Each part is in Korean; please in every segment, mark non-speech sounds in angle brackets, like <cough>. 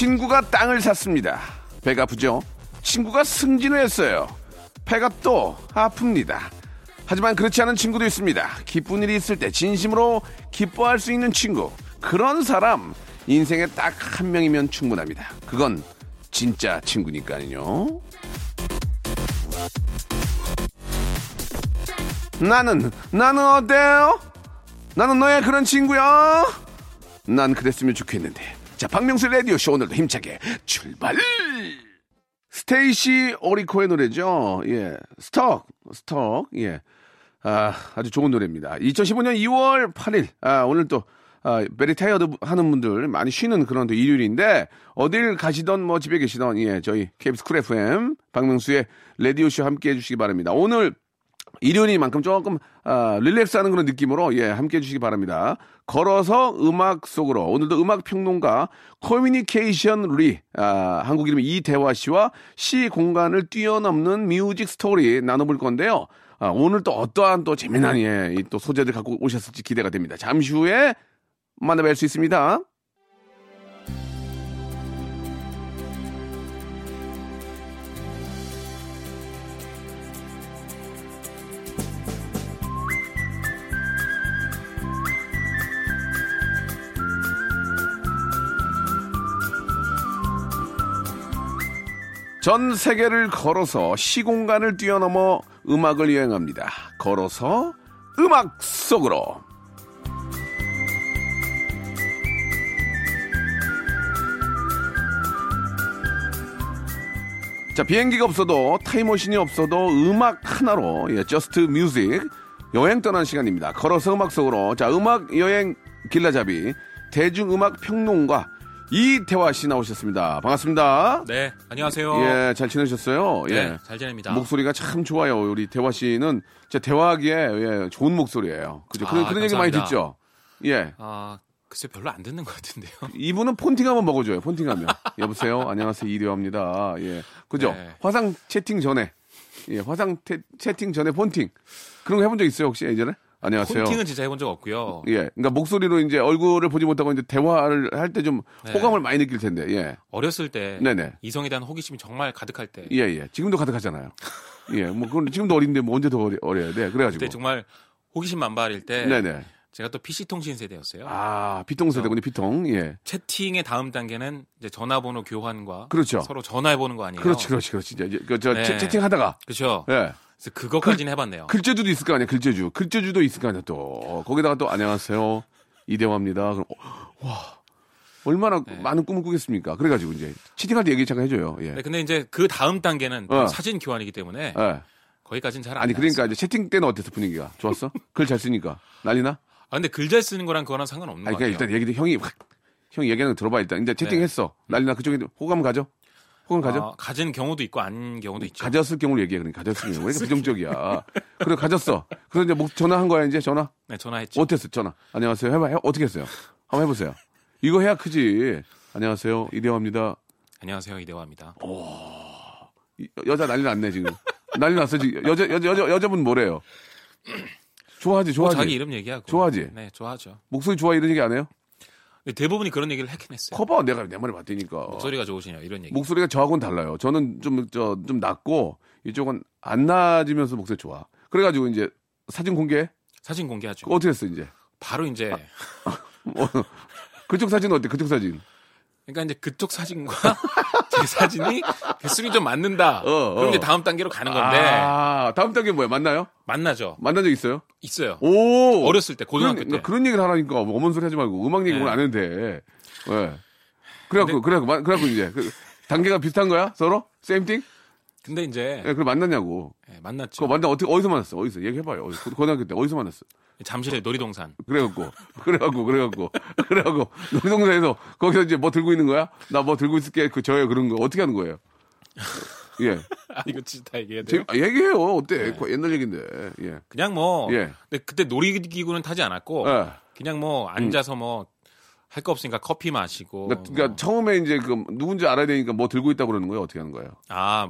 친구가 땅을 샀습니다. 배가 아프죠? 친구가 승진을 했어요. 배가 또 아픕니다. 하지만 그렇지 않은 친구도 있습니다. 기쁜 일이 있을 때 진심으로 기뻐할 수 있는 친구. 그런 사람 인생에 딱 한 명이면 충분합니다. 그건 진짜 친구니까요. 나는 나는 어때요? 나는 너의 그런 친구야. 난 그랬으면 좋겠는데. 자, 박명수 라디오 쇼 오늘도 힘차게 출발. 스테이시 오리코의 노래죠. 예, Stuck, Stuck. 예, 아, 아주 좋은 노래입니다. 2015년 2월 8일. 아, 오늘 또 아, very tired 하는 분들 많이 쉬는 그런 또 일요일인데 어딜 가시던 뭐 집에 계시던 예, 저희 KBS 쿨 FM 박명수의 라디오 쇼 함께 해주시기 바랍니다. 오늘 일요일인 만큼 조금 아, relax하는 그런 느낌으로 예 함께 해 주시기 바랍니다. 걸어서 음악 속으로 오늘도 음악 평론가 커뮤니케이션 리 아, 한국 이름 이대화 씨와 시 공간을 뛰어넘는 music story 나눠볼 건데요. 아, 오늘 또 어떠한 또 재미난 예, 이또 소재들 갖고 오셨을지 기대가 됩니다. 잠시 후에 만나뵐 수 있습니다. 전 세계를 걸어서 시공간을 뛰어넘어 음악을 여행합니다. 걸어서 음악 속으로. 자, 비행기가 없어도 타임머신이 없어도 음악 하나로 예, just music 여행 떠나는 시간입니다. 걸어서 음악 속으로 자, 음악 여행 길라잡이 대중음악 평론가 이태화 씨 나오셨습니다. 반갑습니다. 네, 안녕하세요. 예, 잘 지내셨어요? 네, 예. 잘 지냅니다. 목소리가 참 좋아요. 우리 대화 씨는 진짜 대화하기에 예, 좋은 목소리예요. 그죠? 그런, 아, 그런 얘기 많이. 듣죠? 예. 아, 글쎄 별로 안 듣는 것 같은데요. <laughs> 이분은 폰팅 한번 먹어줘요. 폰팅 하면. 여보세요? 안녕하세요. 이대화입니다. 예. 그죠? 네. 화상 채팅 전에. 예, 화상 태- 채팅 전에 폰팅. 그런 거 해본 적 있어요, 혹시 예전에? 안녕하세요. 폰팅은 진짜 해본 적 없고요. 예. 그러니까 목소리로 이제 얼굴을 보지 못하고 이제 대화를 할 때좀 네. 호감을 많이 느낄 텐데, 예. 어렸을 때 네네. 이성에 대한 호기심이 정말 가득할 때 예, 예. 지금도 가득하잖아요. <laughs> 예. 뭐, 그건 지금도 어린데 뭐 언제 더 어리, 어려야 돼. 그래 가지고. 그때 정말 호기심 만발일 때 네네. 제가 또 PC 통신 세대였어요. 아, 피통 세대군요, 피통. 예. 채팅의 다음 단계는 이제 전화번호 교환과 그렇죠. 서로 전화해 보는 거 아니에요? 그렇지, 그렇지, 그렇지. 이제 그, 저, 네. 채, 채팅하다가. 그렇죠. 예. 그래서 그것까지는 해봤네요. 글재주도 있을 거 아니야, 글재주. 글재주도 있을 거 아니야, 또. 어, 거기다가 또, 안녕하세요. 이대화입니다. 그럼, 어, 와. 얼마나 많은 꿈을 꾸겠습니까? 그래가지고 이제, 치팅할 때 얘기 잠깐 해줘요. 예. 네, 근데 이제 그 다음 단계는 또 어. 사진 교환이기 때문에 예. 거기까지는 잘안 아니, 그러니까. 이제 채팅 때는 어땠어, 분위기가? 좋았어? 글 잘 쓰니까. 난리나? 아, 근데 글 잘 쓰는 거랑 그거랑 상관없는 아니, 것 그냥. 일단 얘기, 형이, 확, 형이 얘기하는 거 들어봐, 일단. 이제 채팅했어. 난리나? 그쪽에 호감 가져? 호감 가져? 아, 가진 경우도 있고 안 경우도 있죠. 가졌을 경우를 얘기해, 그러니까. 가졌을 경우. 왜 이렇게 <laughs> 부정적이야? 그래, 가졌어. 그래서 이제 뭐 전화한 거야, 이제 전화? 네, 전화했죠. 어땠어, 전화? 안녕하세요. 해봐, 해, 어떻게 했어요? 한번 해보세요. 이거 해야 크지. 안녕하세요. 이대화입니다. 안녕하세요, 이대화입니다. 이- 여자 난리 났네, 지금. 난리 났어, 지금. 여자, 여자, 여자, 여자분 뭐래요? 좋아하지, 뭐 좋아하지. 자기 이름 얘기하고. 좋아하지? 네, 좋아하죠. 목소리 좋아, 이런 얘기 안 해요? 근데 대부분이 그런 얘기를 하긴 했어요. 커버 내가 내 말을 맞다니까. 목소리가 좋으시냐 이런 얘기. 목소리가 저하고는 달라요. 저는 좀, 저, 좀 낮고, 이쪽은 안 낮으면서 목소리 좋아. 그래가지고 이제 사진 공개? 사진 공개하죠. 어떻게 했어, 이제? 바로 이제 뭐, 그쪽 사진은 어때? 그쪽 사진? 그러니까 이제 그쪽 사진과 <laughs> 제 사진이 개수이 좀 맞는다. 어, 어. 그럼 이제 다음 단계로 가는 건데 아, 다음 단계 뭐야? 만나요? 만나죠. 만난 적 있어요? 있어요. 오! 어렸을 때 고등학교 그런, 때. 그런 얘기를 하라니까 뭐 어머니 소리 하지 말고 음악 얘기 네. 오늘 안 해도 돼. 예. 그래갖고 그래갖고 마- 그래갖고 이제 그 단계가 비슷한 거야 서로? 띵? 근데 이제 예, 그걸 만났냐고. 예, 만났죠. 그거 만나 어떻게 어디서 만났어? 어디서 얘기해봐요. 어디, 고- 고등학교 때 어디서 만났어? 잠실의 놀이동산. 그래갖고 그래갖고 그래갖고 그래갖고 놀이동산에서 거기서 이제 뭐 들고 있는 거야? 나 뭐 들고 있을게 그 저요 그런 거 어떻게 하는 거예요? <laughs> 예, 아 이거 진짜 다 얘기해야 제, 돼요? 아, 얘기해요. 어때? 그 옛날 얘긴데. 예. 그냥 뭐 예. 근데 그때 놀이기구는 타지 않았고 예. 그냥 뭐 앉아서 뭐 할 거 없으니까 커피 마시고 그러니까, 그러니까 처음에 이제 그 누군지 알아야 되니까 뭐 들고 있다고 그러는 거예요? 어떻게 하는 거예요? 아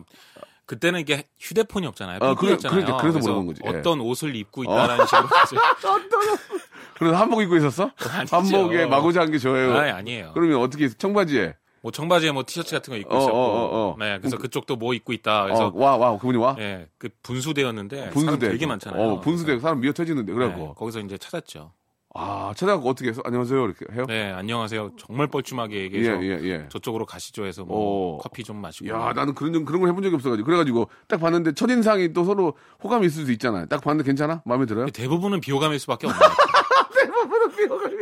그때는 이게 휴대폰이 없잖아요. 아, 그래- PD였잖아요. 그러니까 그래서 물어본 거지. 예. 어떤 옷을 입고 있다라는 식으로 이제 <laughs> 그래서 한복 입고 있었어? <laughs> 아니죠. 한복에 마구잡은 게 저예요. 아니, 아니에요. 그러면 어떻게? 청바지에? 뭐 청바지에 뭐 티셔츠 같은 거 입고 어, 있었고, 어, 어, 어. 네, 그래서 그 쪽도 뭐 입고 있다. 어, 그래서 와, 와, 그분이 와? 예, 그 분수대였는데 분수대. 되게 많잖아요. 어, 분수대. 사람 미어 터지는데. 그래서, 그래갖고. 네, 거기서 이제 찾았죠. 아, 찾아갖고 어떻게 해서? 안녕하세요. 이렇게 해요? 네, 안녕하세요. 정말 뻘쭘하게 예, 얘기해서 예, 예. 저쪽으로 가시죠 해서 뭐 어. 커피 좀 마시고. 야, 나는 그런, 적- 그런 걸 해본 적이 없어가지고. 그래가지고 딱 봤는데 첫 인상이 또 서로 호감이 있을 수 있잖아요. 딱 봤는데 괜찮아? 마음에 들어요? 대부분은 비호감일 수밖에 없는 것 같아요. <laughs> 대부분은 비호감이.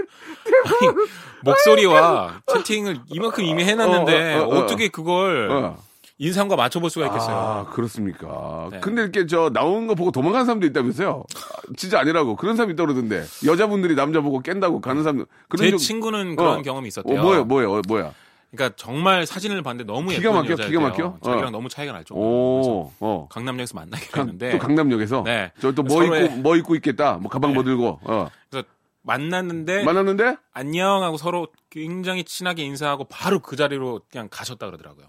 목소리와 채팅을 이만큼 이미 해놨는데 어, 어, 어, 어. 어, 떻게 그걸 어. 인상과 맞춰볼 수가 있겠어요. 아, 그렇습니까. 네. 근데 이렇게 저 나오는 거 보고 도망가는 사람도 있다면서요? 아, 진짜 아니라고. 그런 사람이 있다 그러던데. 여자분들이 남자 보고 깬다고 가는 사람 그런 제 적- 친구는 그런 어. 경험이 어, 있었대요. 뭐예요, 뭐예요, 어, 뭐야? 그러니까 정말 사진을 봤는데 너무 기가 예쁜 막혀? 여자예요. 기가 막혀? 자기랑 어. 너무 차이가 날 정도로. 어. 강남역에서 만나기로 강- 했는데 또 강남역에서 네. 저 또 뭐 입고 뭐 입고 있겠다. 뭐 가방 뭐 들고. 어. 그래서 만났는데 만났는데 안녕하고 서로 굉장히 친하게 인사하고 바로 그 자리로 그냥 가셨다 그러더라고요.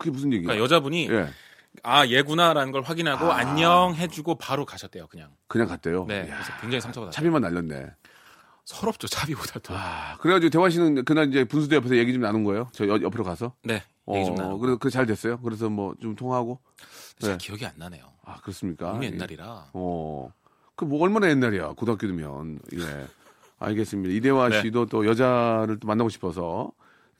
그게 무슨 얘기야? 그러니까 여자분이 예. 아 얘구나라는 걸 확인하고 아. 안녕 해주고 바로 가셨대요. 그냥. 그냥 갔대요. 네. 이야, 그래서 굉장히 상처받았어요. 차비만 날렸네. 서럽죠 차비보다도. 아, 그래가지고 대화 씨는 그날 이제 분수대 옆에서 얘기 좀 나눈 거예요? 저 여- 옆으로 가서? 네. 얘기 좀 어, 나누고. 그래서 그잘 됐어요? 그래서 뭐 좀 통화하고? 잘 네. 기억이 안 나네요. 아, 그렇습니까? 이미 예. 옛날이라. 어. 그 뭐 얼마나 옛날이야, 고등학교면. 예. 알겠습니다. 이대화 네. 씨도 또 여자를 또 만나고 싶어서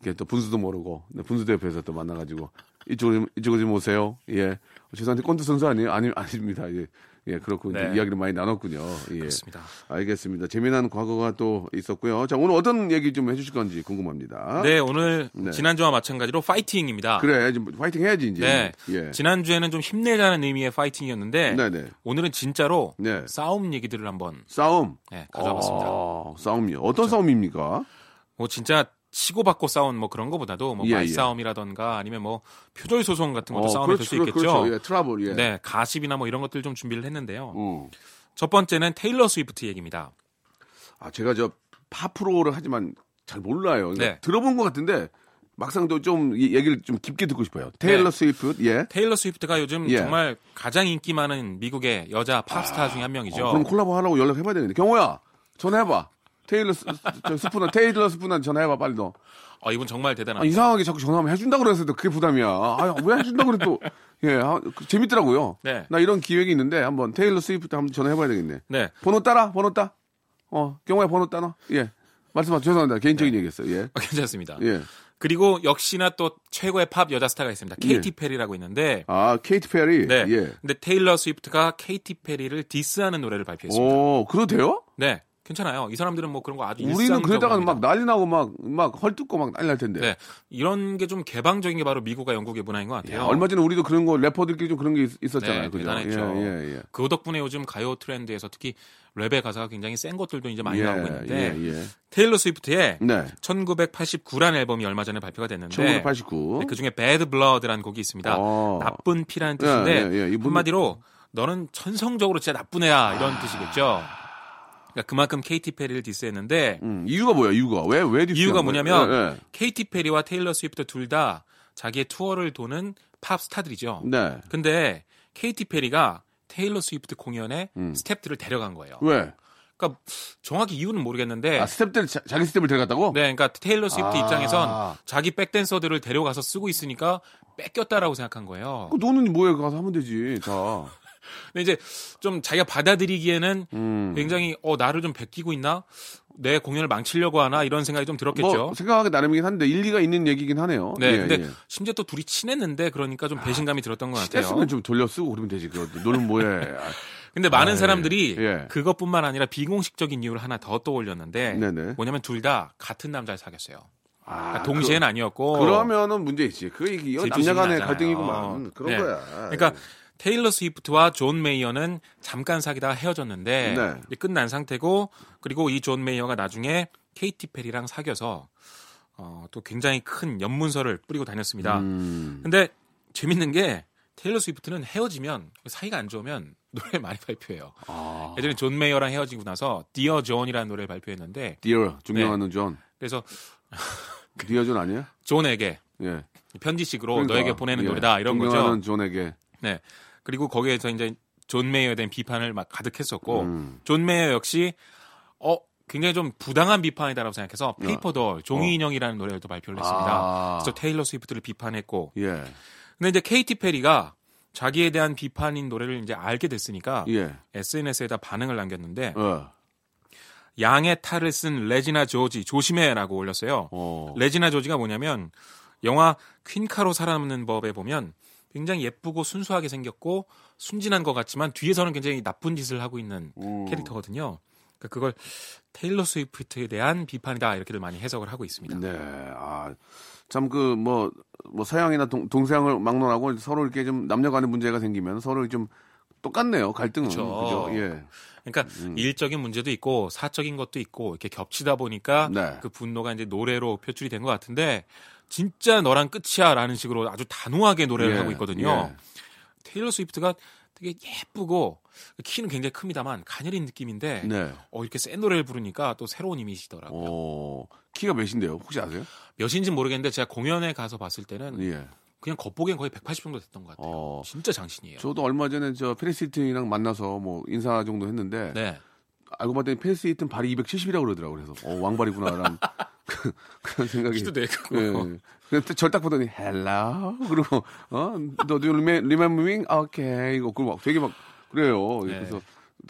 이렇게 또 분수도 모르고 네, 분수대 옆에서 또 만나가지고 이쪽으로 좀- 이쪽으로 좀 오세요. 예. 죄송한데 꼰트 선수 아니에요? 아니 아닙니다. 예. 예, 그렇고 네. 이야기를 많이 나눴군요. 예. 그렇습니다. 알겠습니다. 재미난 과거가 또 있었고요. 자, 오늘 어떤 얘기 좀 해주실 건지 궁금합니다. 네 오늘 네. 지난주와 마찬가지로 파이팅입니다. 그래, 좀 파이팅 해야지 이제. 네. 예. 지난주에는 좀 힘내자는 의미의 파이팅이었는데 네네. 오늘은 진짜로 네. 싸움 얘기들을 한번 싸움. 네, 가져봤습니다. 어, 싸움이요. 어떤 싸움입니까? 뭐 진짜 치고받고 싸운 뭐 그런 거보다도 뭐 예, 예. 말싸움이라던가 아니면 뭐 표절 소송 같은 것도 싸움이 될수 그렇죠, 있겠죠. 그렇죠. 예, 트러블, 예. 네, 가십이나 뭐 이런 것들 좀 준비를 했는데요. 어. 첫 번째는 테일러 스위프트 얘기입니다. 아, 제가 저 팝 프로를 하지만 잘 몰라요. 그러니까 네. 들어본 것 같은데 막상도 좀이 얘기를 좀 깊게 듣고 싶어요. 테일러 네. 스위프트, 예. 테일러 스위프트가 요즘 예. 정말 가장 인기 많은 미국의 여자 팝스타 중에 한 명이죠. 어, 그럼 콜라보 하라고 연락해봐야 되겠네. 경호야, 전화해봐. 테일러 스, 저 스푸너, 테일러 스푸너 전화해봐, 빨리 너. 어, 이분 정말 아, 대단합니다. 이상하게 자꾸 전화하면 해준다 그래서 그게 부담이야. 아, 왜 해준다 그래 또. 예, 아, 그, 재밌더라고요. 네. 나 이런 기획이 있는데 한번 테일러 스위프트 한번 전화해봐야 되겠네. 네. 번호 따라, 번호 따. 어, 경호야 번호 따라. 예. 말씀하세요. 죄송합니다. 개인적인 얘기였어요. 예. 어, 괜찮습니다. 예. 그리고 역시나 또 최고의 팝 여자 스타가 있습니다. 케이티 페리라고 있는데 아, 케이티 페리. 네. 예. 근데 테일러 스위프트가 케이티 페리를 디스하는 노래를 발표했습니다. 오, 그래도 돼요? 네. 괜찮아요. 이 사람들은 뭐 그런 거 아주 우리는 그러다가. 막 난리 나고 막, 막 헐뜯고 막 난리 날 텐데. 네. 이런 게 좀 개방적인 게 바로 미국과 영국의 문화인 것 같아요. 야, 얼마 전에 우리도 그런 거 래퍼들끼리 좀 그런 게 있, 었잖아요 네? 대단했죠. 예, 예, 예. 그 덕분에 요즘 가요 트렌드에서 특히 랩의 가사가 굉장히 센 것들도 이제 많이 예, 나오고 있는데 예, 예. 테일러 스위프트의 네. 1989란 앨범이 얼마 전에 발표가 됐는데 1989. 그 중에 Bad Blood라는 곡이 있습니다. 어. 나쁜 피라는 뜻인데 예, 예, 예. 이분- 한마디로 너는 천성적으로 진짜 나쁜 애야 이런 뜻이겠죠. 그러니까 그만큼 케이티 페리를 디스했는데 음, 이유가 뭐야, 이유가? 왜, 왜 디스한 이유가? 뭐냐면 예, 예. 케이티 페리와 테일러 스위프트 둘 다 자기의 투어를 도는 팝 스타들이죠. 네. 근데 케이티 페리가 테일러 스위프트 공연에 음. 스탭들을 데려간 거예요. 왜? 그러니까 정확히 이유는 모르겠는데 아, 스텝들, 자, 자기 스텝을 데려갔다고? 네, 그러니까 테일러 스위프트 아. 입장에선 자기 백댄서들을 데려가서 쓰고 있으니까 뺏겼다라고 생각한 거예요. 그 너는 뭐해, 가서 하면 되지, 다. 근데 이제 좀 자기가 받아들이기에는 음. 굉장히 어 나를 좀 베끼고 있나? 내 공연을 망치려고 하나 이런 생각이 좀 들었겠죠. 뭐, 생각하기 나름이긴 한데, 일리가 있는 얘기긴 하네요. 네, 예, 근데 예. 심지어 또 둘이 친했는데 그러니까 좀 배신감이 들었던 것 같아요. 스트레스는 좀 돌려 쓰고 그러면 되지. 그거. 너는 뭐해. 아, 근데 많은 아, 사람들이 예. 그것뿐만 아니라 비공식적인 이유를 하나 더 떠올렸는데 네네. 뭐냐면 둘 다 같은 남자를 사귀었어요. 아, 그러니까 동시에는 아니었고. 그, 그러면은 문제 있지. 그 이게 질투심이 남녀 간의 나잖아요. 갈등이구만. 그런 네. 거야. 그러니까 테일러 스위프트와 존 메이어는 잠깐 사귀다가 헤어졌는데 네. 끝난 상태고 그리고 이 존 메이어가 나중에 케이티 페리랑 사귀어서 어, 또 굉장히 큰 염문설을 뿌리고 다녔습니다. 음. 근데 재밌는 게 테일러 스위프트는 헤어지면 사이가 안 좋으면 <laughs> 노래 많이 발표해요. 아. 예전에 존 메이어랑 헤어지고 나서 Dear John이라는 노래를 발표했는데 Dear 존경하는 네. 존. 그래서 Dear John 아니야? 존에게 예. 편지식으로 그러니까, 너에게 보내는 예. 노래다 이런 거죠. 존에게. 네. 그리고 거기에서 이제 존 메이어에 대한 비판을 막 가득했었고 음. 존 메이어 역시 어 굉장히 좀 부당한 비판이다라고 생각해서 Paper Doll 종이 인형이라는 노래를 또 발표를 했습니다. 어. 아. 그래서 테일러 스위프트를 비판했고 예. 근데 이제 케이티 페리가 자기에 대한 비판인 노래를 이제 알게 됐으니까 예. SNS에다 반응을 남겼는데 어. 양의 탈을 쓴 레지나 조지 조심해라고 올렸어요. 어. 레지나 조지가 뭐냐면 영화 퀸카로 살아남는 법에 보면 굉장히 예쁘고 순수하게 생겼고 순진한 것 같지만 뒤에서는 굉장히 나쁜 짓을 하고 있는 음. 캐릭터거든요. 그러니까 그걸 테일러 스위프트에 대한 비판이다 이렇게들 많이 해석을 하고 있습니다. 네. 아, 참그뭐뭐 서양이나 동, 동서양을 막론하고 서로 이렇게 좀 남녀 간의 문제가 생기면 서로 좀 똑같네요. 갈등은. 그죠? 예. 그러니까 음. 일적인 문제도 있고 사적인 것도 있고 이렇게 겹치다 보니까 네. 그 분노가 이제 노래로 표출이 된 것 같은데 진짜 너랑 끝이야라는 식으로 아주 단호하게 노래를 예, 하고 있거든요. 예. 테일러 스위프트가 되게 예쁘고 키는 굉장히 큽니다만 가녀린 느낌인데 네. 어, 이렇게 센 노래를 부르니까 또 새로운 이미지더라고요. 어. 키가 몇인데요? 혹시 아세요? 몇인지 모르겠는데 제가 공연에 가서 봤을 때는 예. 그냥 겉보기엔 거의 180 정도 됐던 것 같아요. 어. 진짜 장신이에요. 저도 얼마 전에 저 패리스 힐튼이랑 만나서 뭐 인사 정도 했는데 네. 알고 봤더니 패리스 힐튼 발이 270이라고 그러더라고요. 그래서 어, 왕발이구나라는 <laughs> 그- 그런 생각이. 키도 되고. 예. 근데 절 딱 보더니 hello 그리고 어 너도 remember me 오케이 이거 그리고 막 되게 막 그래요. 네. 그래서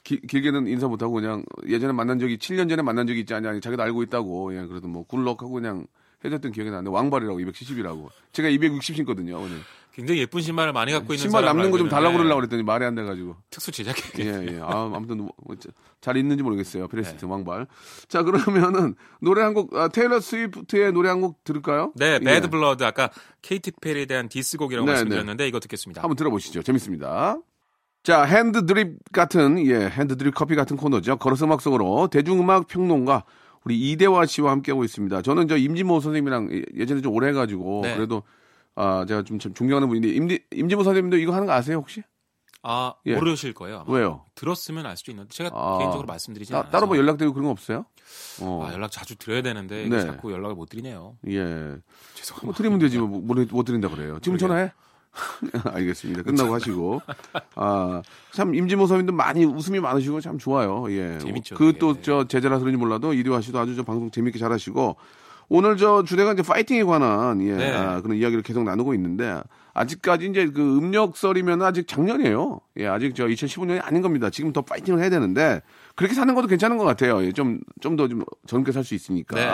기- 길게는 인사 못 하고 그냥 예전에 만난 적이 7년 전에 만난 적이 있지 않냐 자기도 알고 있다고 예 그래도 뭐 good luck하고 그냥 해줬던 기억이 나는데 왕발이라고 270이라고 제가 260 신거든요 오늘 굉장히 예쁜 신발을 많이 갖고 있는 신발 남는 거 좀 달라고 그러려고 그랬더니 말이 안 돼가지고 특수 제작해. 예, 예. 아, 아무튼 뭐, 자- 잘 있는지 모르겠어요. 패리스 힐튼 네. 왕발. 자, 그러면은 노래 한 곡, 아, 테일러 스위프트의 노래 한 곡 들을까요? 네, 예. Bad Blood 아까 케이티 페리에 대한 diss곡이라고 네, 말씀드렸는데 이거 듣겠습니다. 한번 들어보시죠. 재밌습니다. 자, hand drip 같은, 예, hand drip 커피 같은 코너죠. 걸어서 음악 속으로 대중음악 평론가 우리 이대화 씨와 함께하고 있습니다. 저는 저 임진모 선생님이랑 예- 예전에 좀 오래 해가지고 네. 그래도 아, 제가 좀참 존경하는 분인데 임디, 임진모 선생님도 이거 하는 거 아세요, 혹시? 아 예. 모르실 거예요. 아마. 왜요? 들었으면 알 수도 있는데 제가 아. 개인적으로 말씀드리지 따, 않아요. 따로 뭐 연락드리고 그런 거 없어요? 어. 아, 연락 자주 드려야 되는데 네. 자꾸 연락을 못 드리네요. 예. 뭐 죄송합니다. 드리면 되지 뭐, 못, 못 드린다 그래요. 지금 전화해. <laughs> 알겠습니다. 끝나고 하시고. 아, 참, 임진모 선생님도 많이 웃음이 많으시고 참 좋아요. 예. 재밌죠, 그 되게. 또저 제자라 그런지 몰라도 이리화 씨도 아주 저 방송 재밌게 잘 하시고 오늘 저 주제가 이제 파이팅에 관한 예, 네. 아, 그런 이야기를 계속 나누고 있는데 아직까지 이제 그 음력설이면 아직 작년이에요. 예, 아직 저 2015년이 아닌 겁니다. 지금 더 파이팅을 해야 되는데 그렇게 사는 것도 괜찮은 것 같아요. 예, 좀, 좀 더 좀 젊게 살 수 있으니까. 네.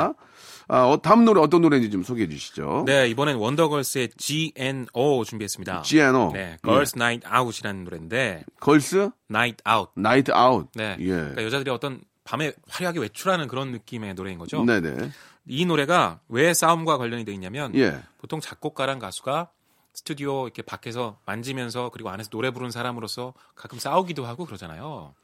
아, 어, 다음 노래 어떤 노래인지 좀 소개해 주시죠. 네, 이번엔 원더걸스의 GNO 준비했습니다. GNO. 네, Girls Night Out이라는 노래인데 Girls Night Out. Night Out. 네. 예. 그러니까 여자들이 어떤 밤에 화려하게 외출하는 그런 느낌의 노래인 거죠. 네네. 이 노래가 왜 싸움과 관련이 돼 있냐면 예. 보통 작곡가랑 가수가 스튜디오 이렇게 밖에서 만지면서 그리고 안에서 노래 부르는 사람으로서 가끔 싸우기도 하고 그러잖아요.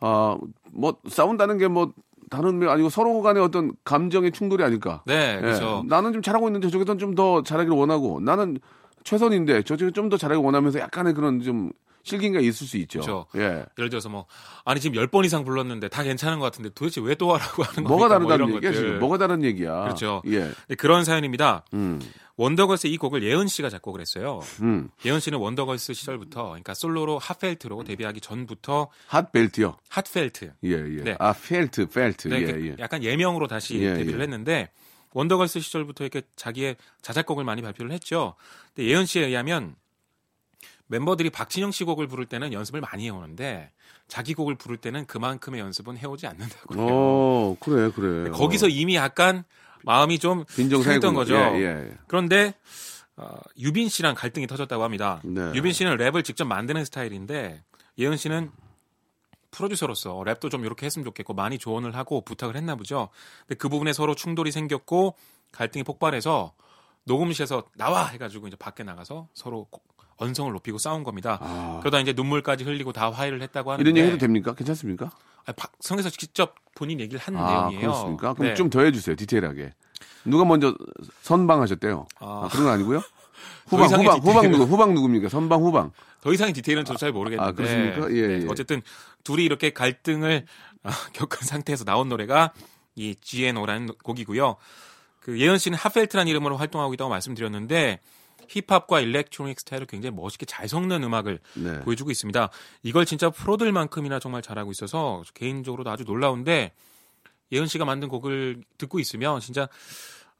아, 뭐 싸운다는 게 뭐 다른 게 아니고 서로 간의 어떤 감정의 충돌이 아닐까. 네, 예. 그렇죠. 나는 좀 잘하고 있는데 저쪽에선 좀 더 잘하기를 원하고 나는 최선인데 저쪽에 좀 더 잘하기 원하면서 약간의 그런 좀 실기가 있을 수 있죠. 그렇죠. 예. 예를 들어서 뭐 아니 지금 열번 이상 불렀는데 다 괜찮은 것 같은데 도대체 왜 또 하라고 하는 뭐가 겁니까? 뭐 다르다는 이런 얘기야. 지금? 뭐가 다른 얘기야? 그렇죠. 예. 네, 그런 사연입니다. 음. 원더걸스 이 곡을 예은 씨가 작곡을 했어요. 음. 예은 씨는 원더걸스 시절부터 그러니까 솔로로 핫펠트로 데뷔하기 전부터 핫벨트요. 핫펠트 예, 예. 네. 아, 펠트, 펠트. 네, 예, 이렇게 예. 약간 예명으로 다시 예, 데뷔를 예. 했는데 원더걸스 시절부터 이렇게 자기의 자작곡을 많이 발표를 했죠. 근데 예은 씨에 의하면 멤버들이 박진영 씨 곡을 부를 때는 연습을 많이 해오는데 자기 곡을 부를 때는 그만큼의 연습은 해오지 않는다고 해요. 어, 그래, 그래. 거기서 어. 이미 약간 마음이 좀 빈정상했던 상했던 거죠. 예, 예. 그런데 어, 유빈 씨랑 갈등이 터졌다고 합니다. 네. 유빈 씨는 랩을 직접 만드는 스타일인데 예은 씨는 프로듀서로서 랩도 좀 이렇게 했으면 좋겠고 많이 조언을 하고 부탁을 했나 보죠. 근데 그 부분에 서로 충돌이 생겼고 갈등이 폭발해서 녹음실에서 나와 해가지고 이제 밖에 나가서 서로 고- 언성을 높이고 싸운 겁니다. 아, 그러다 이제 눈물까지 흘리고 다 화해를 했다고 하는데 이런 얘기 해도 됩니까? 괜찮습니까? 아, 박성에서 직접 본인 얘기를 한 아, 내용이에요. 그렇습니까? 그럼 네. 좀더 해주세요, 디테일하게. 누가 먼저 선방하셨대요? 아. 아, 그런 건 아니고요? <laughs> 후방, 후방, 후방 누구, 후방 누굽니까? 선방, 후방. 더 이상의 디테일은 저도 잘 모르겠는데. 아, 그렇습니까? 예, 네, 예. 어쨌든 둘이 이렇게 갈등을 아, <laughs> 겪은 상태에서 나온 노래가 이 GNO라는 곡이고요. 그 예은 씨는 핫펠트라는 이름으로 활동하고 있다고 말씀드렸는데 힙합과 electronic 스타일을 굉장히 멋있게 잘 섞는 음악을 네. 보여주고 있습니다. 이걸 진짜 프로들만큼이나 정말 잘하고 있어서 개인적으로도 아주 놀라운데 예은 씨가 만든 곡을 듣고 있으면 진짜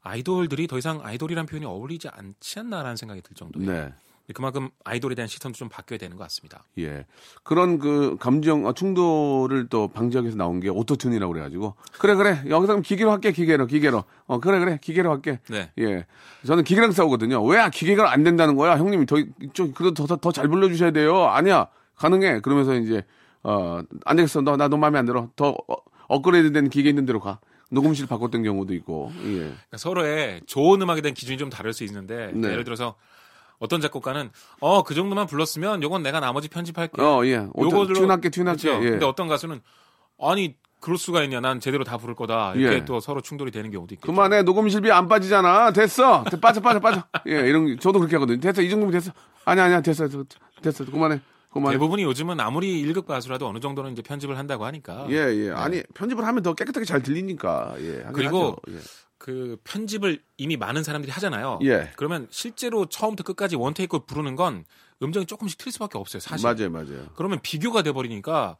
아이돌들이 더 이상 아이돌이란 표현이 어울리지 않지 않나라는 생각이 들 정도예요. 네. 그만큼 아이돌에 대한 시선도 좀 바뀌어야 되는 것 같습니다. 예. 그런 그 감정, 아, 충돌을 또 방지하기 위해서 나온 게 auto-tune이라고 그래가지고. 그래, 그래. 여기서 기계로 할게, 기계로, 기계로. 어, 그래, 그래. 기계로 할게. 네. 예. 저는 기계랑 싸우거든요. 왜 기계가 안 된다는 거야? 형님이 더, 좀, 그래도 더, 더 잘 불러주셔야 돼요. 아니야. 가능해. 그러면서 이제, 어, 안 되겠어. 너, 나 너 마음에 안 들어. 더, 어, 업그레이드 된 기계 있는 데로 가. 녹음실 바꿨던 경우도 있고. 예. 그러니까 서로의 좋은 음악에 대한 기준이 좀 다를 수 있는데 네. 예를 들어서 어떤 작곡가는 어 그 정도만 불렀으면 요건 내가 나머지 편집할게. 어, 예. 튠할게. 그렇죠? 예. 근데 어떤 가수는 아니 그럴 수가 있냐? 난 제대로 다 부를 거다. 이렇게 예. 또 서로 충돌이 되는 경우도 있겠죠. 그만해 녹음실비 안 빠지잖아 됐어 돼, 빠져 빠져 빠져 예 이런 게- 저도 그렇게 하거든요 됐어 이 정도면 됐어 아니 아니야 됐어 됐어, 됐어 그만해 그만해 대부분이 요즘은 아무리 1급 가수라도 어느 정도는 이제 편집을 한다고 하니까 예예 아니 편집을 하면 더 깨끗하게 잘 들리니까 예 그리고 하죠. 그 편집을 이미 많은 사람들이 하잖아요. 예. 예. 그러면 실제로 처음부터 끝까지 원테이크 부르는 건 음정이 조금씩 틀릴 수밖에 없어요. 사실. 맞아요 맞아요 그러면 비교가 돼 버리니까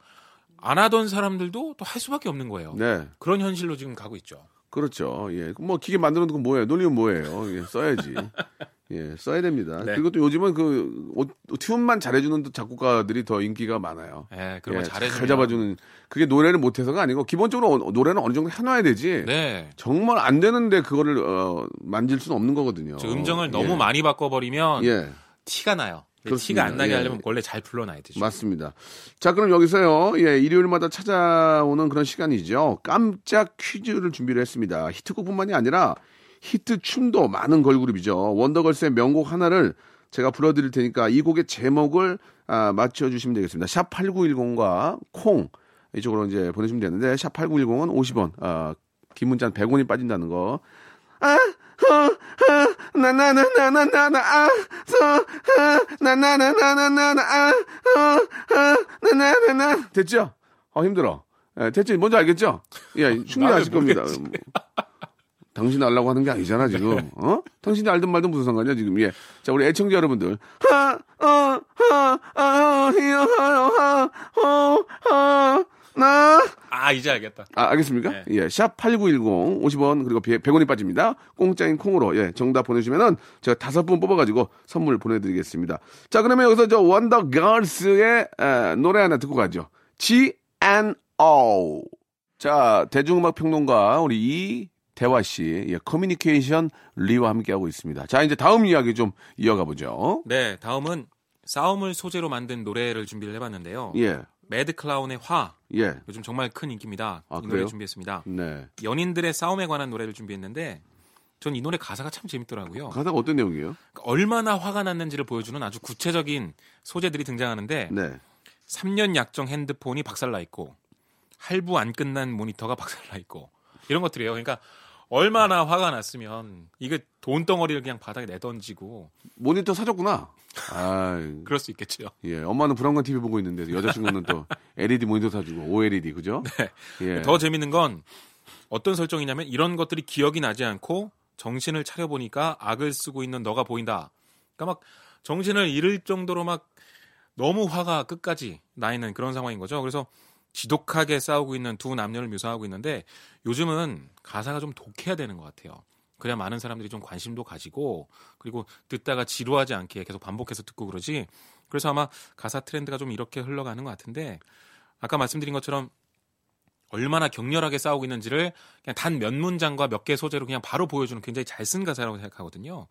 안 하던 사람들도 또 할 수밖에 없는 거예요. 네 그런 현실로 지금 가고 있죠. 그렇죠 예 뭐 기계 만드는 거 뭐예요 놀리면 뭐예요 예 써야지 <laughs> 예 써야 됩니다 네. 그리고 또 요즘은 그 오- 튠만 잘해주는 또 작곡가들이 더 인기가 많아요 예, 그런 예, 거 잘해주면 잘 잡아주는 그게 노래를 못해서가 아니고 기본적으로 어- 노래는 어느 정도 해놔야 되지 네. 정말 안 되는데 그거를 어, 만질 수는 없는 거거든요. 저 음정을 너무 예. 많이 바꿔버리면 예, 티가 나요. 그렇습니다. 티가 안 나게 예. 하려면 원래 잘 불러놔야 되죠. 맞습니다. 자, 그럼 여기서요. 예, 일요일마다 찾아오는 그런 시간이죠. 깜짝 퀴즈를 준비를 했습니다. 히트곡뿐만이 아니라 히트 춤도 많은 걸그룹이죠. 원더걸스의 명곡 하나를 제가 불러드릴 테니까 이 곡의 제목을 아, 맞춰주시면 되겠습니다. 샵 8910과 콩 이쪽으로 이제 보내주시면 되는데 샵 8910은 50원, 아, 긴 문자는 100원이 빠진다는 거. 아, 어, 어, 나나나나나나나, 아, 서, 아, 나나나나나나나, 아, 어, 어, 나나나나. 됐죠? 어, 힘들어. 예, 됐죠? 뭔지 알겠죠? 예, 충분히 아실 겁니다. 당신 알라고 하는 게 아니잖아, 지금. 어? 당신이 알든 말든 무슨 상관이야, 지금. 예. 자, 우리 애청자 여러분들. 하, 어, 하, 아, 히어, 하, 하, 호, 하, 나. 아 이제 알겠다. 아, 알겠습니까? 네. 예, 샵 8910 50원 그리고 100원이 빠집니다. 공짜인 콩으로 예, 정답 보내주시면은 제가 다섯 분 뽑아가지고 선물 보내드리겠습니다. 자, 그러면 여기서 저 원더 걸스의 에, 노래 하나 듣고 가죠. G&O. 자, 대중음악 평론가 우리 이 대화 씨, 예, 커뮤니케이션 리와 함께하고 있습니다. 자, 이제 다음 이야기 좀 이어가 보죠. 네, 다음은 싸움을 소재로 만든 노래를 준비를 해봤는데요. 예, 매드 클라운의 화 예, 요즘 정말 큰 인기입니다. 아, 이 노래? 준비했습니다. 네. 연인들의 싸움에 관한 노래를 준비했는데 전 이 노래 가사가 참 재밌더라고요. 가사가 어떤 내용이에요? 그러니까 얼마나 화가 났는지를 보여주는 아주 구체적인 소재들이 등장하는데 네. 3년 약정 핸드폰이 박살나 있고 할부 안 끝난 모니터가 <laughs> 박살나 있고 이런 것들이에요. 그러니까 얼마나 화가 났으면 이게 돈 덩어리를 그냥 바닥에 내던지고 모니터 사줬구나. 아, <laughs> 그럴 수 있겠죠. 예, 엄마는 브라운관 TV 보고 있는데 여자친구는 또 LED 모니터 사주고 OLED 그죠? <laughs> 네. 예. 더 재밌는 건 어떤 설정이냐면 이런 것들이 기억이 나지 않고 정신을 차려 보니까 악을 쓰고 있는 너가 보인다. 그러니까 막 정신을 잃을 정도로 막 너무 화가 끝까지 나 있는 그런 상황인 거죠. 그래서 지독하게 싸우고 있는 두 남녀를 묘사하고 있는데 요즘은 가사가 좀 독해야 되는 것 같아요. 그래야 많은 사람들이 좀 관심도 가지고 그리고 듣다가 지루하지 않게 계속 반복해서 듣고 그러지. 그래서 아마 가사 트렌드가 좀 이렇게 흘러가는 것 같은데 아까 말씀드린 것처럼 얼마나 격렬하게 싸우고 있는지를 그냥 단 몇 문장과 몇개 소재로 그냥 바로 보여주는 굉장히 잘 쓴 가사라고 생각하거든요.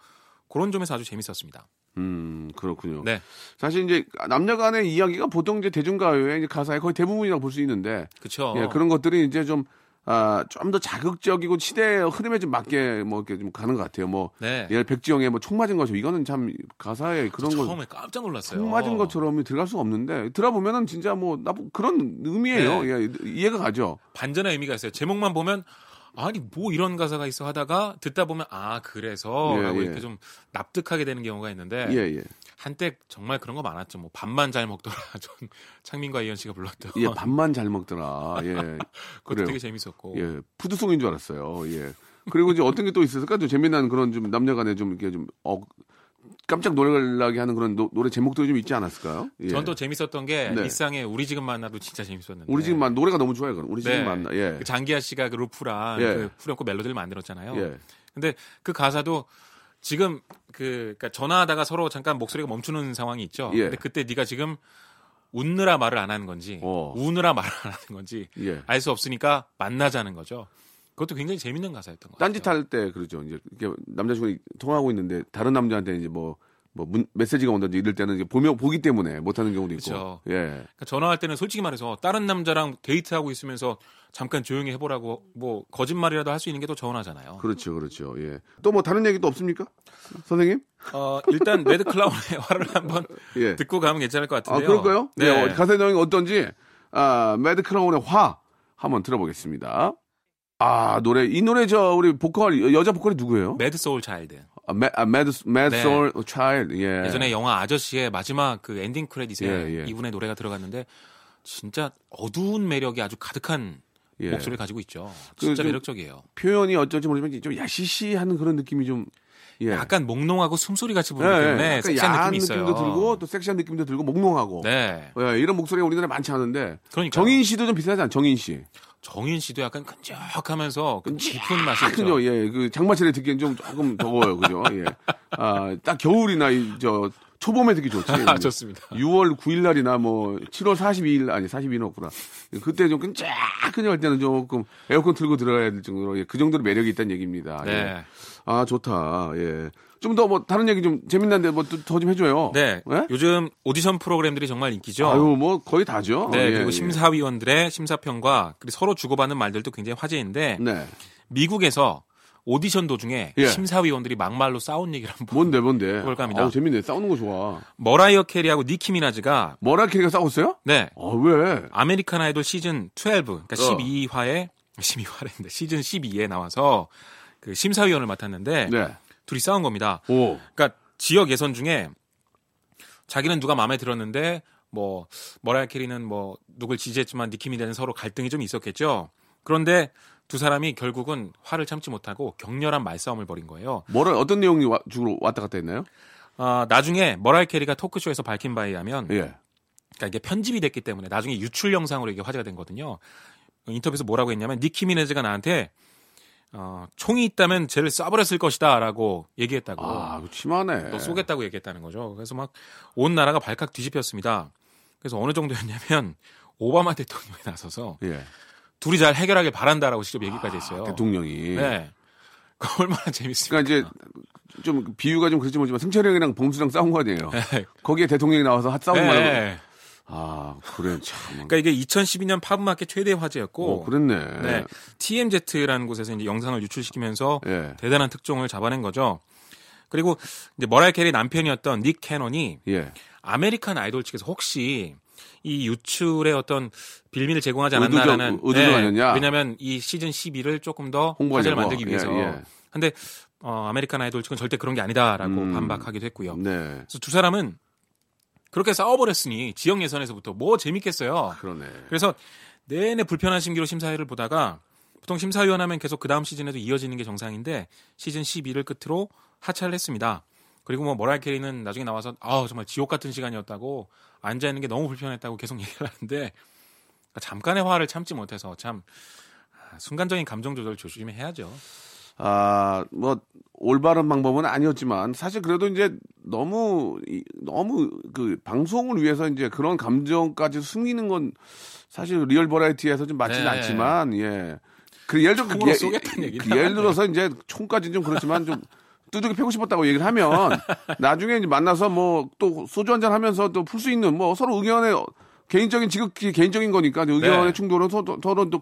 그런 점에서 아주 재밌었습니다. 음, 그렇군요. 네, 사실 이제 남녀 간의 이야기가 보통 이제 대중가요의 이제 가사의 거의 대부분이라고 볼 수 있는데 그렇죠. 예, 그런 것들이 이제 좀 아, 좀 더 자극적이고 시대의 흐름에 좀 맞게 뭐 이렇게 좀 가는 것 같아요. 뭐 네. 예를 백지영의 뭐 총 맞은 것처럼 이거는 참 가사에 그런 거 처음에 깜짝 놀랐어요. 총 맞은 것처럼 들어갈 수가 없는데 들어보면은 진짜 뭐 나쁜 그런 의미예요. 네. 예, 이해가 가죠. 반전의 의미가 있어요. 제목만 보면 아니 뭐 이런 가사가 있어 하다가 듣다 보면 아 그래서 예, 라고 예. 이렇게 좀 납득하게 되는 경우가 있는데 예, 예. 한때 정말 그런 거 많았죠. 뭐 밥만 잘 먹더라. <laughs> 전 창민과 이현 씨가 불렀던 예, 밥만 잘 먹더라. 예. <laughs> 그것도 그래요. 되게 재밌었고 예, food song인 줄 알았어요. 예. 그리고 이제 어떤 게 또 있었을까? 좀 재미난 그런 좀 남녀간에 좀 이렇게 좀 어, 깜짝 놀라게 하는 그런 노, 래 제목들이 좀 있지 않았을까요? 예. 전 또 재밌었던 게 네. 일상의 우리 지금 만나도 진짜 재밌었는데 우리 지금 만 노래가 너무 좋아요. 그럼 우리 지금 네. 만나. 예. 그 장기하 씨가 그 루프랑 예. 그 후렴구 멜로디를 만들었잖아요. 예. 근데 그 가사도 지금 그 그러니까 전화하다가 서로 잠깐 목소리가 멈추는 상황이 있죠. 예. 근데 그때 네가 지금 웃느라 말을 안 하는 건지 어. 우느라 말을 안 하는 건지 예. 알수 없으니까 만나자는 거죠. 그것도 굉장히 재밌는 가사였던 것 같아요. 딴짓 할 때 그러죠. 이제 이렇게 남자친구 통화하고 있는데 다른 남자한테 이제 뭐, 뭐 문- 메시지가 온다든지 이럴 때는 이제 보며 보기 때문에 못 하는 경우도 있고. 그쵸. 예. 그러니까 전화할 때는 솔직히 말해서 다른 남자랑 데이트하고 있으면서 잠깐 조용히 해보라고 뭐 거짓말이라도 할 수 있는 게 더 전화잖아요. 그렇죠. 그렇죠. 예. 또 뭐 다른 얘기 또 없습니까? 선생님? 어, 일단 매드 클라운의 <laughs> 화를 한번 예. 듣고 가면 괜찮을 것 아, 같은데요. 그럴까요? 네. 예, 가사 내용이 어떤지, 아, 매드 클라운의 화 한번 들어보겠습니다. 아, 노래, 이 노래 저, 우리 보컬, 여자 보컬이 누구예요? 매드 소울 차일드. 아, 매, 아, 매드, 매드 네. 소울 차일드, 예. 예전에 영화 아저씨의 마지막 그 ending credit에 예, 예. 이분의 노래가 들어갔는데 진짜 어두운 매력이 아주 가득한 예. 목소리를 가지고 있죠. 그 진짜 좀- 매력적이에요. 표현이 어쩔지 모르지만 좀 야시시하는 그런 느낌이 좀, 예. 약간 몽롱하고 숨소리 같이 예, 부르기 예. 때문에 약간 섹시한 느낌이 있어요. 느낌도 들고, 또 섹시한 느낌도 들고, 몽롱하고. 네. 예, 이런 목소리가 우리나라에 많지 않은데. 그러니까 정인 씨도 좀 비슷하지 않아? 정인 씨. 정인 씨도 약간 끈적하면서 그 깊은 맛이 그죠? 있죠. 예, 그 장마철에 듣기엔 좀 조금 더워요, 그죠? 예. 아, 딱 겨울이나 이, 저 초봄에 듣기 좋지. <laughs> 아, 좋습니다. 6월 9일 날이나 뭐 7월 42일 아니 42는 없구나. 그때 좀 끈적끈적할 때는 조금 에어컨 틀고 들어가야 될 정도로 예, 그 정도로 매력이 있다는 얘기입니다. 예. 네. 아 좋다. 예. 좀 더 뭐 다른 얘기 좀 재밌는데 뭐 더 좀 해줘요. 네. 예? 요즘 오디션 프로그램들이 정말 인기죠. 아유 뭐 거의 다죠. 네, 예, 그리고 예. 심사위원들의 심사평과 그리고 서로 주고받는 말들도 굉장히 화제인데 네. 미국에서 오디션 도중에 예. 심사위원들이 막말로 싸운 얘기를 한번 뭔데 뭔데? 그럴까 합니다. 아우, 재밌네. 싸우는 거 좋아. 머라이어 캐리하고 니키 미나즈가 머라이어 캐리가 싸웠어요? 네 아 왜? American Idol 시즌 12 그러니까 어. 12화에 12화랬는데 <laughs> 시즌 12에 나와서 그 심사위원을 맡았는데 네. 둘이 싸운 겁니다. 오. 그러니까 지역 예선 중에 자기는 누가 마음에 들었는데 뭐 머라이어 캐리는 뭐 누굴 지지했지만 니키 미나즈는 서로 갈등이 좀 있었겠죠. 그런데 두 사람이 결국은 화를 참지 못하고 격렬한 말싸움을 벌인 거예요. 뭐라 어떤 내용이 와, 주로 왔다 갔다 했나요? 아, 나중에 머라이어 캐리가 토크쇼에서 밝힌 바에 의하면 예. 그러니까 이게 편집이 됐기 때문에 나중에 유출 영상으로 이게 화제가 된 거거든요. 인터뷰에서 뭐라고 했냐면 니키 미나즈가 나한테 어, 총이 있다면 쟤를 쏴버렸을 것이다라고 얘기했다고. 아, 심하네. 너 쏘겠다고 얘기했다는 거죠. 그래서 막 온 나라가 발칵 뒤집혔습니다. 그래서 어느 정도였냐면 오바마 대통령이 나서서 예. 둘이 잘 해결하길 바란다라고 직접 얘기까지 했어요. 아, 대통령이. 네. <laughs> 얼마나 재밌습니까? 그러니까 이제 좀 비유가 좀 그렇지 모르지만 승철이 형이랑 봉수랑 싸운 거 아니에요. 네. 거기에 대통령이 나와서 핫 싸움 말고. 네. 아, 그래 참. 그러니까 이게 2012년 팝마켓 최대 화제였고 어, 그랬네. 네. TMZ라는 곳에서 이제 영상을 유출시키면서 예. 대단한 특종을 잡아낸 거죠. 그리고 이제 머라이어 캐리 남편이었던 닉 캐논이 예. American Idol 측에서 혹시 이 유출의 어떤 빌미를 제공하지 않았나라는 의도적 아니었냐? 왜냐하면 이 시즌 12를 조금 더. 화제를 만들기 위해서. 예, 예. 근데 어, American Idol 측은 절대 그런 게 아니다라고 음. 반박하기도 했고요. 네. 그래서 두 사람은 그렇게 싸워버렸으니 지역 예선에서부터 뭐 재밌겠어요. 그러네. 그래서 내내 불편한 심기로 심사위를 보다가 보통 심사위원 하면 계속 그 다음 시즌에도 이어지는 게 정상인데 시즌 12를 끝으로 하차를 했습니다. 그리고 뭐 머라이어 캐리는 나중에 나와서 아 정말 지옥 같은 시간이었다고 앉아 있는 게 너무 불편했다고 계속 <laughs> 얘기를 하는데 잠깐의 화를 참지 못해서 참 아, 순간적인 감정 조절 조심해야죠. 아, 뭐 올바른 방법은 아니었지만 사실 그래도 이제 너무 이- 너무 그 방송을 위해서 이제 그런 감정까지 숨기는 건 사실 real variety에서 좀 맞지는 네. 않지만 예. 그 예를 들어 총으로 예, 그 예를. 들어서 이제 총까지는 좀 그렇지만 좀 두둑이 패고 싶었다고 얘기를 하면 <laughs> 나중에 이제 만나서 뭐 또 소주 한잔 하면서 또 풀 수 있는 뭐 서로 의견에 개인적인 지극히 개인적인 거니까 의견의 네. 충돌은 서, 서로 또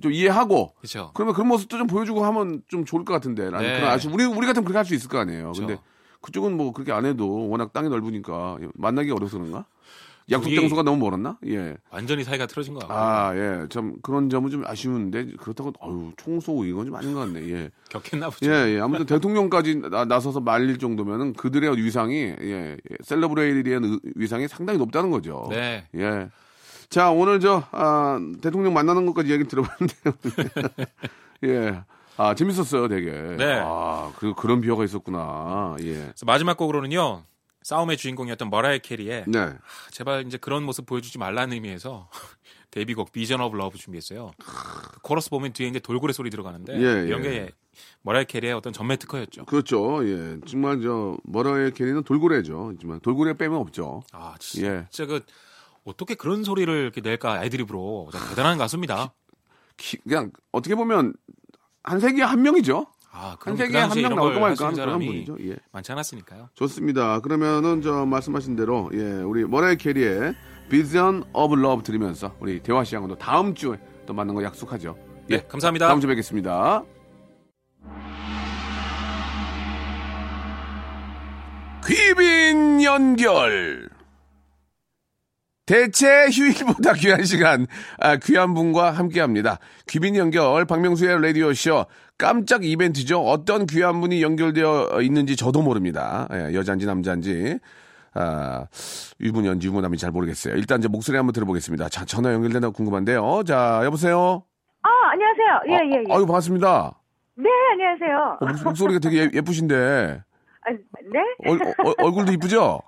좀 이해하고 그렇죠. 그러면 그런 모습도 좀 보여주고 하면 좀 좋을 것 같은데. 나는 네. 그런 아쉬 우리 우리 같으면 그렇게 할 수 있을 거 아니에요. 그렇죠. 근데 그쪽은 뭐 그렇게 안 해도 워낙 땅이 넓으니까 만나기 어려서 그런가? 약속 장소가 너무 멀었나? 예. 완전히 사이가 틀어진 것 같고 아, 예. 참 그런 점은 좀 아쉬운데 그렇다고 어유 총쏘고 이건 좀 아닌 것 같네. 예. 격했나 보죠. 예, 예. 아무튼 대통령까지 나, 나서서 말릴 정도면은 그들의 위상이 예, 예. 셀러브레이리한 의- 위상이 상당히 높다는 거죠. 네. 예. 자, 오늘 저, 아, 대통령 만나는 것까지 얘기 들어봤는데요. <laughs> 예. 아, 재밌었어요, 되게. 네. 아, 그, 그런 비화가 있었구나. 예. 마지막 곡으로는요. 싸움의 주인공이었던 머라이어 캐리의 네. 아, 제발 이제 그런 모습 보여주지 말라는 의미에서 데뷔곡 Vision of Love 준비했어요. 그 코러스 보면 뒤에 이제 돌고래 소리 들어가는데 예, 이런 예. 게 머라이 캐리의 어떤 전매 특허였죠. 그렇죠. 예. 정말 저, 머라이어 캐리는 돌고래죠. 하지만 돌고래 빼면 없죠. 아 진짜, 예. 그 어떻게 그런 소리를 이렇게 낼까 진짜 대단한 가수입니다. 기- 그냥, 어떻게 보면, 한 세기에 한 명이죠. 아한 그럼 그 세기에 한 당시에 명 이런 나올까 걸 말까 하시는 하는 그런 분이죠. 예. 많지 않았으니까요. 좋습니다. 그러면은 저 말씀하신 대로 예, 우리 머라이 캐리의 Vision of Love 들으면서 우리 대화 시장도 다음 주에 또 만난 거 약속하죠. 예. 네, 감사합니다. 다음 주에 뵙겠습니다. 귀빈 연결. 대체 휴일보다 귀한 시간, 아, 귀한 분과 함께 합니다. 귀빈 연결, 박명수의 라디오 쇼, 깜짝 이벤트죠. 어떤 귀한 분이 연결되어 있는지 저도 모릅니다. 예, 여잔지 남잔지. 아, 유부녀인지 유부남인지 잘 모르겠어요. 일단 이제 목소리 한번 들어보겠습니다. 자, 전화 연결되나 궁금한데요. 자, 여보세요? 아, 안녕하세요. 예, 예, 예. 아, 아유, 반갑습니다. 네, 안녕하세요. 어, 목- 목소리가 되게 예, 쁘신데 아, 네? 얼 굴도 이쁘죠?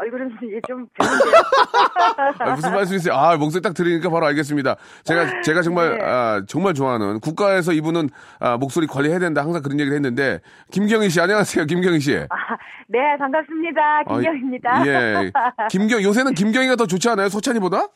얼굴은 이게 좀 별론데요. <laughs> 아, 무슨 말씀이세요? 아, 목소리 딱 들으니까 바로 알겠습니다. 제가, 제가 정말, 네. 아, 정말 좋아하는 국가에서 이분은 아, 목소리 관리해야 된다. 항상 그런 얘기를 했는데, 김경희 씨, 안녕하세요. 김경희 씨. 아, 네, 반갑습니다. 김경입니다. 아, 예. 김경, 요새는 김경희가 더 좋지 않아요? 소찬이보다?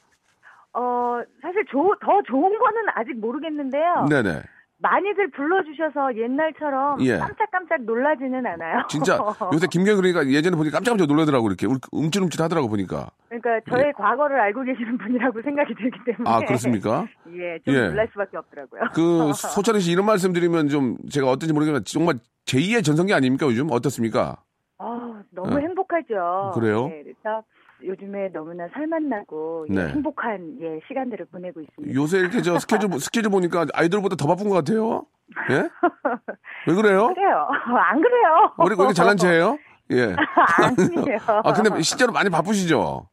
어, 사실 조, 더 좋은 거는 아직 모르겠는데요. 네네. 많이들 불러주셔서 옛날처럼 예. 깜짝깜짝 놀라지는 않아요. 진짜, <laughs> 요새 김경희 그러니까 예전에 보니까 깜짝깜짝 놀라더라고, 이렇게. 울- 움찔움찔 하더라고, 보니까. 그러니까 저의 과거를 알고 계시는 분이라고 생각이 들기 때문에. 아, 그렇습니까? <laughs> 예, 좀 예. 놀랄 수밖에 없더라고요. 그, <laughs> 소찬이 씨 이런 말씀 드리면 좀, 제가 어떤지 모르겠지만, 정말 제2의 전성기 아닙니까, 요즘? 어떻습니까? 아, 너무 어. 행복하죠. 그래요? 예, 그래서 요즘에 너무나 살맛나고 예, 네. 행복한 예, 시간들을 보내고 있습니다. 요새 이렇게 저 스케줄, <laughs> 스케줄 보니까 아이돌보다 더 바쁜 것 같아요. 예? <laughs> 왜 그래요? 그래요? <laughs> 안 그래요? 우리, 우리 잘난 체예요? 예. 아니에요. 아, 근데 실제로 많이 바쁘시죠?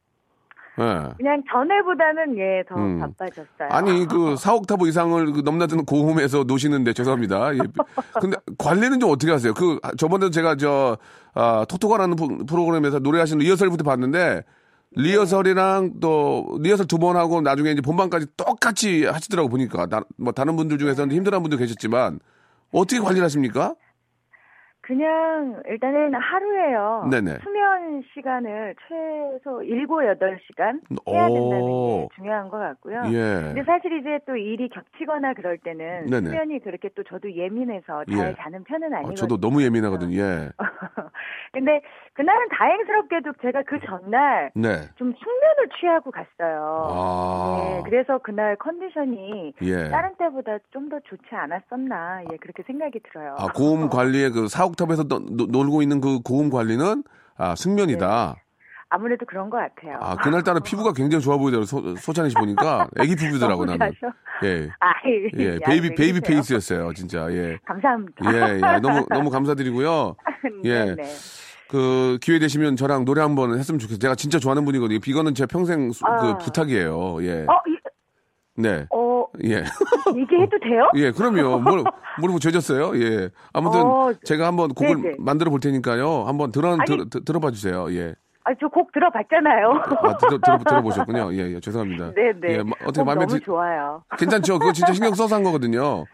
예. 그냥 전에보다는 예, 더 음. 바빠졌어요. 아니, 그 4옥타브 이상을 그 넘나드는 고음에서 노시는데 죄송합니다. 예. 근데 관리는 좀 어떻게 하세요? 그, 저번에도 제가 저, 아, 토토가라는 프로- 프로그램에서 노래하시는 리허설부터 봤는데, 리허설이랑 또, 리허설 두 번 하고 나중에 이제 본番까지 똑같이 하시더라고 보니까. 나, 뭐 다른 분들 중에서는 힘들어하는 분도 계셨지만, 어떻게 관리를 하십니까? 그냥 일단은 하루에요. 네네. 수면 시간을 최소 7, 8시간 해야 된다는 오. 게 중요한 것 같고요. 예. 근데 사실 이제 또 일이 겹치거나 그럴 때는 네네. 수면이 그렇게 또 저도 예민해서 잘 예. 자는 편은 아, 아니거든요. 저도 너무 예민하거든요. 예. <laughs> 근데 그날은 다행스럽게도 제가 그 전날 네. 좀 숙면을 취하고 갔어요. 아. 네, 그래서 그날 컨디션이 예. 다른 때보다 좀 더 좋지 않았었나, 예, 그렇게 생각이 들어요. 아, 고음 관리의 그 사옥 탑에서 노- 노- 놀고 있는 그 고음 관리는 아, 숙면이다. 아무래도 그런 것 같아요. 아, 그날따라 피부가 굉장히 좋아 보이더라고. 소, 소찬이 씨 보니까 애기 피부더라고 나는. 좋아하셔. 예. 아, 예, 베이비 베이비 페이스였어요, 진짜. 예. 감사합니다. 예, 예. 너무 너무 감사드리고요. <laughs> 예. 네, 네. 그 기회 되시면 저랑 노래 한번 했으면 좋겠어요. 제가 진짜 좋아하는 분이거든요. 비거는 제 평생 수- 그 아. 부탁이에요. 예. 어, 이, 네. 어, 예. <laughs> 이게 해도 돼요? 예, 그럼요. 뭘, 뭘 죄졌어요? 예. 아무튼 어, 제가 한번 곡을 네네. 만들어 볼 테니까요. 한번 들어, 아니. 들, 들, 들 어봐 주세요. 예. 아, 저 곡 들어봤잖아요. 아, 들어, 들어, 들어보셨군요. 예, 예. 죄송합니다. 네, 네. 예, 마- 어떻게 곡 마음에 너무 드, 좋아요. 괜찮죠? 그거 진짜 신경 써서 한 거거든요. 어,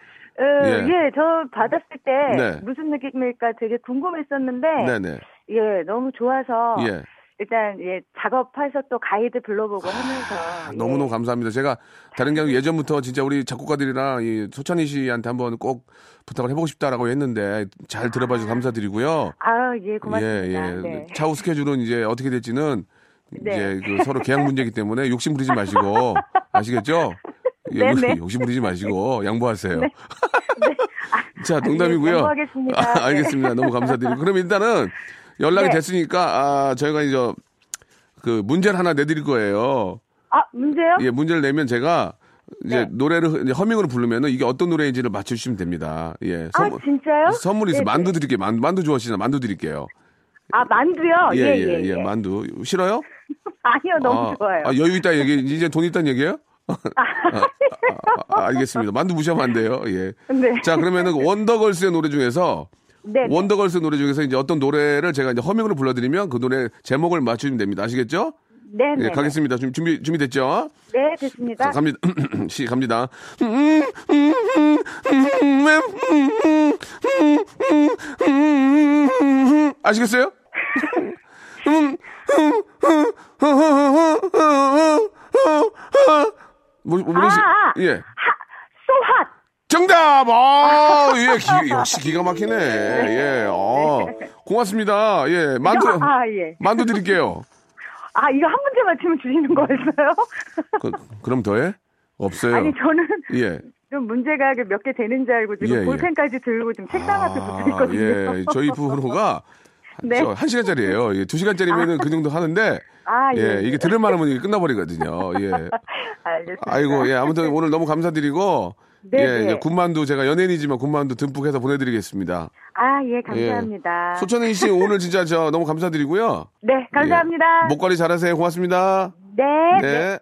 예. 예. 저 받았을 때 네. 무슨 느낌일까 되게 궁금했었는데, 네네. 예, 너무 좋아서 예. 일단 예 작업해서 또 가이드 불러보고 하면서 예. 아, 너무너무 감사합니다. 제가 다른 게 아니고 예전부터 진짜 우리 작곡가들이랑 이 소찬희 씨한테 한번 꼭 부탁을 해보고 싶다라고 했는데 잘 들어봐 주셔서 감사드리고요. 아, 예, 고맙습니다. 예, 예. 네. 차후 스케줄은 이제 어떻게 될지는 네. 이제 그 서로 계약 문제이기 때문에 욕심 부리지 마시고 <laughs> 아시겠죠? 예, 네네. <laughs> 욕심 부리지 마시고 양보하세요. 네. <laughs> 자, 농담이고요. 네, 양보하겠습니다. 아, 네. 알겠습니다. 너무 감사드리고. 그럼 일단은 연락이 네. 됐으니까 아, 저희가 이제 그 문제를 하나 내드릴 거예요. 아, 문제요? 예, 문제를 내면 제가 이제 네. 노래를 이제 허밍으로 부르면은 이게 어떤 노래인지를 맞춰주시면 됩니다. 예. 아, 진짜요? 선물이 있어. 네네. 만두 드릴게요. 만, 만두 좋아하시나? 만두 드릴게요. 아, 만두요? 예, 예, 예, 예. 예, 예. 만두. 싫어요? <laughs> 아니요, 너무 아, 좋아요. 아, 여유 있다 얘기, 이제 돈 있다는 얘기예요? 아, <laughs> 아, 알겠습니다. 만두 무시하면 안 돼요. 예. 네. 자, 그러면은 <laughs> 원더걸스의 노래 중에서 네. 네. 원더걸스 노래 중에서 이제 어떤 노래를 제가 이제 허밍으로 불러드리면 그 노래 제목을 맞추시면 됩니다. 아시겠죠? 네, 네. 예, 가겠습니다. 지금 준비 준비됐죠? 네, 됐습니다. 자, 갑니다. 시 갑니다. 아시겠어요? 뭐, 뭐 모르시? 아, 아. 예. 소핫! 정답! 아, 예, 기, 역시 기가 막히네. 예, 어. 고맙습니다. 예, 만두, 아, 예. 만두 드릴게요. 아, 이거 한 문제 맞추면 주시는 거였어요? 그, 그럼 더해? 없어요. 아니, 저는 예. 좀 문제가 몇 개 되는 줄 알고 지금 예, 예. 볼펜까지 들고 지금 책상 앞에 붙어 있거든요. 예, 저희 프로가 네. 저, 한 시간짜리예요. 예, 두 시간짜리면은 그 정도 하는데, 아, 예. 예, 이게 들을 만하면 이게 끝나버리거든요. 예. <laughs> 알겠습니다. 아이고, 예, 아무튼 오늘 너무 감사드리고, 네, 예, 네. 이제 군만두 제가 연예인이지만 군만두 듬뿍 해서 보내드리겠습니다. 아, 예, 감사합니다. 소찬휘 씨 오늘 진짜 저 너무 감사드리고요. 네, 감사합니다. 예, 목 관리 잘하세요. 고맙습니다. 네, 네. 네.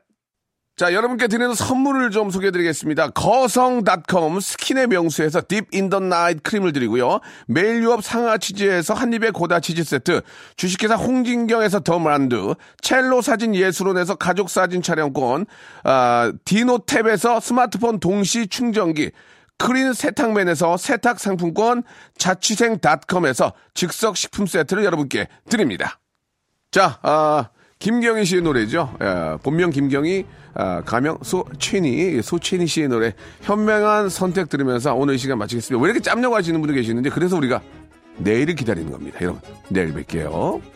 자, 여러분께 드리는 선물을 좀 소개해 드리겠습니다. 거성닷컴 스킨의 명수에서 Deep in the Night 크림을 드리고요. 매일 유업 상하 치즈에서 한입의 고다 치즈 세트, 주식회사 홍진경에서 더 만두, 첼로 사진 예술원에서 가족 사진 촬영권, 아, 디노탭에서 스마트폰 동시 충전기, 크린 세탁맨에서 세탁 상품권, 자취생닷컴에서 즉석 식품 세트를 여러분께 드립니다. 자, 아, 김경희 씨의 노래죠. 예, 본명 김경희, 아, 가명 소채니, 소채니 씨의 노래 현명한 선택 들으면서 오늘 이 시간 마치겠습니다. 왜 이렇게 짬려고 하시는 분들 계시는지 그래서 우리가 내일을 기다리는 겁니다. 여러분, 내일 뵐게요.